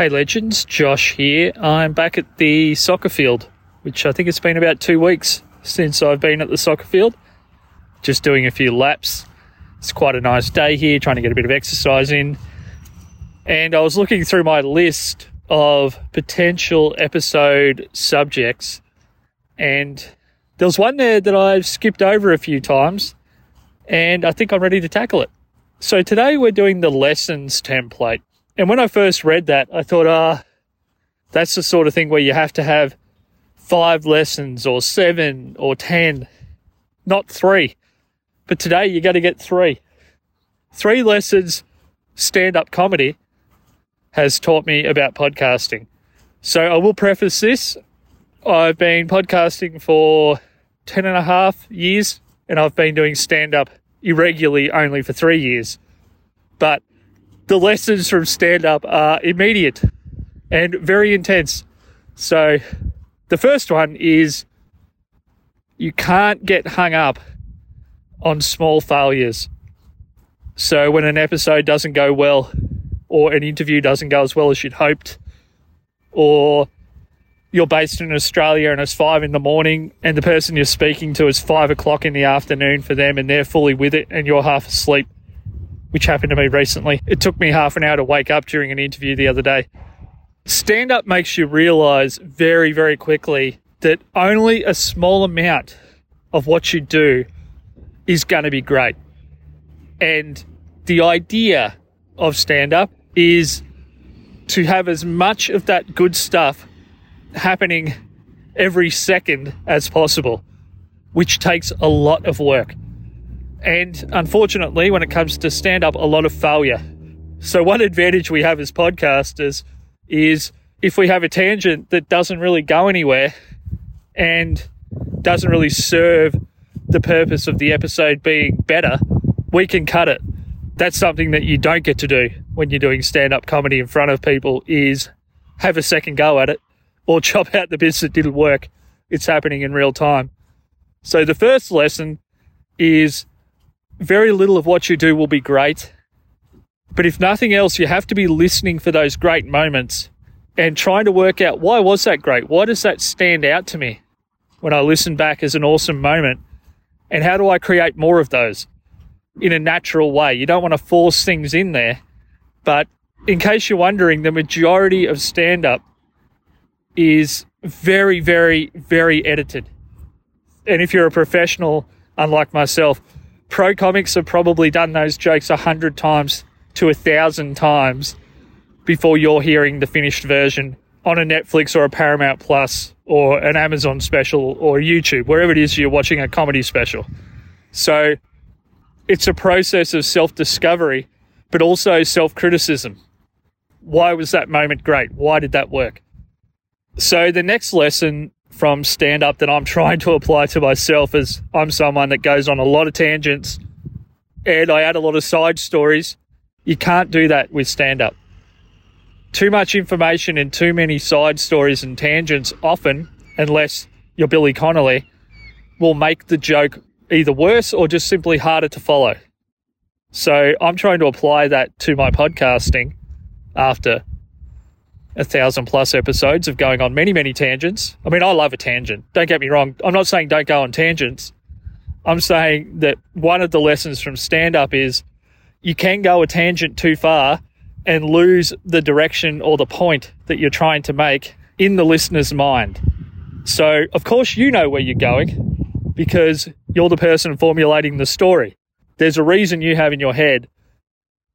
Hey legends, Josh here. I'm back at the soccer field, which I think it's been about two weeks since I've been at the soccer field. Just doing a few laps. It's quite a nice day here, trying to get a bit of exercise in. And I was looking through my list of potential episode subjects, and there was one there that I've skipped over a few times, and I think I'm ready to tackle it. So today we're doing the lessons template. And when I first read that, I thought, ah, that's the sort of thing where you have to have five lessons or seven or ten, not three. But today you got to get three. Three lessons stand up comedy has taught me about podcasting. So I will preface this. I've been podcasting for 10 and a half years and I've been doing stand up irregularly only for three years. But the lessons from stand up are immediate and very intense. So, the first one is you can't get hung up on small failures. So, when an episode doesn't go well, or an interview doesn't go as well as you'd hoped, or you're based in Australia and it's five in the morning, and the person you're speaking to is five o'clock in the afternoon for them, and they're fully with it, and you're half asleep which happened to me recently. It took me half an hour to wake up during an interview the other day. Stand up makes you realize very, very quickly that only a small amount of what you do is going to be great. And the idea of stand up is to have as much of that good stuff happening every second as possible, which takes a lot of work. And unfortunately, when it comes to stand up, a lot of failure. So, one advantage we have as podcasters is if we have a tangent that doesn't really go anywhere and doesn't really serve the purpose of the episode being better, we can cut it. That's something that you don't get to do when you're doing stand up comedy in front of people is have a second go at it or chop out the bits that didn't work. It's happening in real time. So the first lesson is very little of what you do will be great. But if nothing else, you have to be listening for those great moments and trying to work out why was that great? Why does that stand out to me when I listen back as an awesome moment? And how do I create more of those in a natural way? You don't want to force things in there. But in case you're wondering, the majority of stand up is very, very, very edited. And if you're a professional, unlike myself, pro comics have probably done those jokes a hundred times to a thousand times before you're hearing the finished version on a Netflix or a Paramount Plus or an Amazon special or YouTube, wherever it is you're watching a comedy special. So it's a process of self discovery, but also self criticism. Why was that moment great? Why did that work? So the next lesson from stand up that I'm trying to apply to myself as I'm someone that goes on a lot of tangents and I add a lot of side stories. You can't do that with stand up. Too much information and too many side stories and tangents often, unless you're Billy Connolly, will make the joke either worse or just simply harder to follow. So I'm trying to apply that to my podcasting after a thousand plus episodes of going on many, many tangents. I mean, I love a tangent. Don't get me wrong. I'm not saying don't go on tangents. I'm saying that one of the lessons from stand up is you can go a tangent too far and lose the direction or the point that you're trying to make in the listener's mind. So, of course, you know where you're going because you're the person formulating the story. There's a reason you have in your head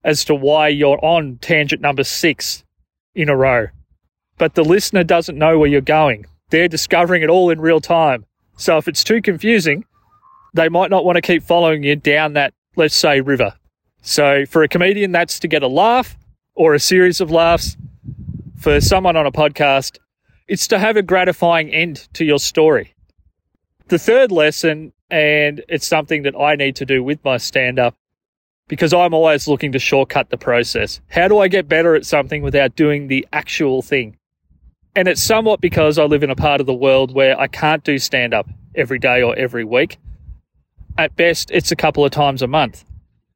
as to why you're on tangent number six in a row. But the listener doesn't know where you're going. They're discovering it all in real time. So if it's too confusing, they might not want to keep following you down that, let's say, river. So for a comedian, that's to get a laugh or a series of laughs. For someone on a podcast, it's to have a gratifying end to your story. The third lesson, and it's something that I need to do with my stand up, because I'm always looking to shortcut the process. How do I get better at something without doing the actual thing? And it's somewhat because I live in a part of the world where I can't do stand up every day or every week. At best, it's a couple of times a month.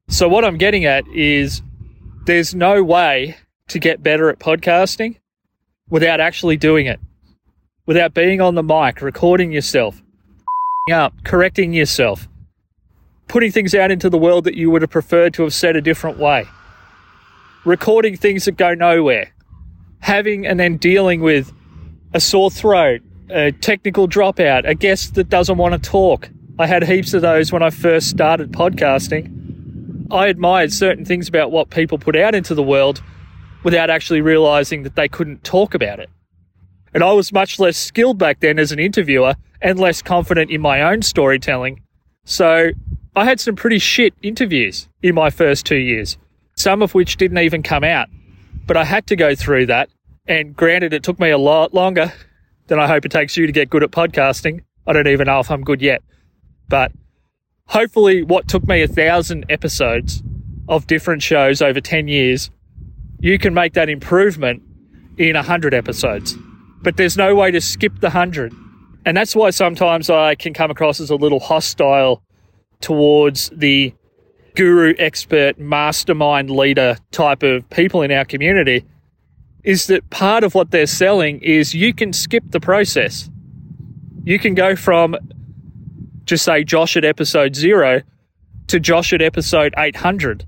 So, what I'm getting at is there's no way to get better at podcasting without actually doing it, without being on the mic, recording yourself, up, correcting yourself, putting things out into the world that you would have preferred to have said a different way, recording things that go nowhere, having and then dealing with a sore throat, a technical dropout, a guest that doesn't want to talk. I had heaps of those when I first started podcasting. I admired certain things about what people put out into the world without actually realizing that they couldn't talk about it. And I was much less skilled back then as an interviewer and less confident in my own storytelling. So I had some pretty shit interviews in my first two years, some of which didn't even come out. But I had to go through that. And granted, it took me a lot longer than I hope it takes you to get good at podcasting. I don't even know if I'm good yet. But hopefully, what took me a thousand episodes of different shows over 10 years, you can make that improvement in 100 episodes. But there's no way to skip the 100. And that's why sometimes I can come across as a little hostile towards the guru, expert, mastermind leader type of people in our community is that part of what they're selling is you can skip the process. You can go from just say Josh at episode zero to Josh at episode 800.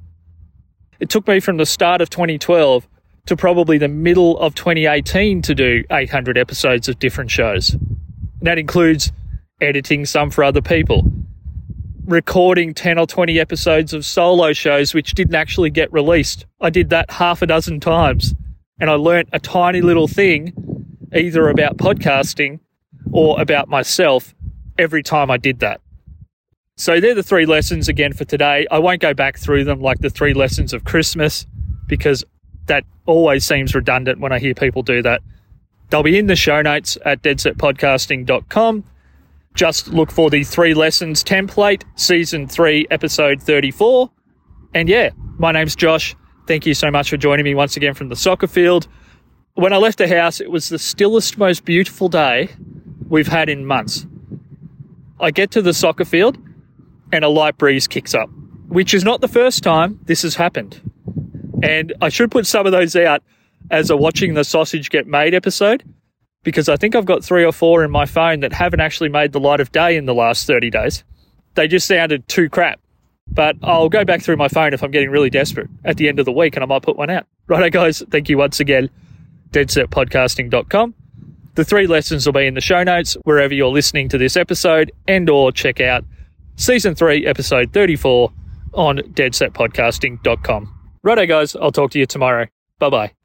It took me from the start of 2012 to probably the middle of 2018 to do 800 episodes of different shows. And that includes editing some for other people, recording 10 or 20 episodes of solo shows which didn't actually get released. I did that half a dozen times and I learnt a tiny little thing either about podcasting or about myself every time I did that. So they're the three lessons again for today. I won't go back through them like the three lessons of Christmas because that always seems redundant when I hear people do that. They'll be in the show notes at deadsetpodcasting.com. Just look for the three lessons template, season three, episode 34. And yeah, my name's Josh. Thank you so much for joining me once again from the soccer field. When I left the house, it was the stillest, most beautiful day we've had in months. I get to the soccer field and a light breeze kicks up, which is not the first time this has happened. And I should put some of those out as a watching the sausage get made episode because I think I've got three or four in my phone that haven't actually made the light of day in the last 30 days. They just sounded too crap. But I'll go back through my phone if I'm getting really desperate at the end of the week and I might put one out. Righto, guys. Thank you once again. Deadsetpodcasting.com. The three lessons will be in the show notes wherever you're listening to this episode and or check out season 3 episode 34 on deadsetpodcasting.com. Righto guys, I'll talk to you tomorrow. Bye bye.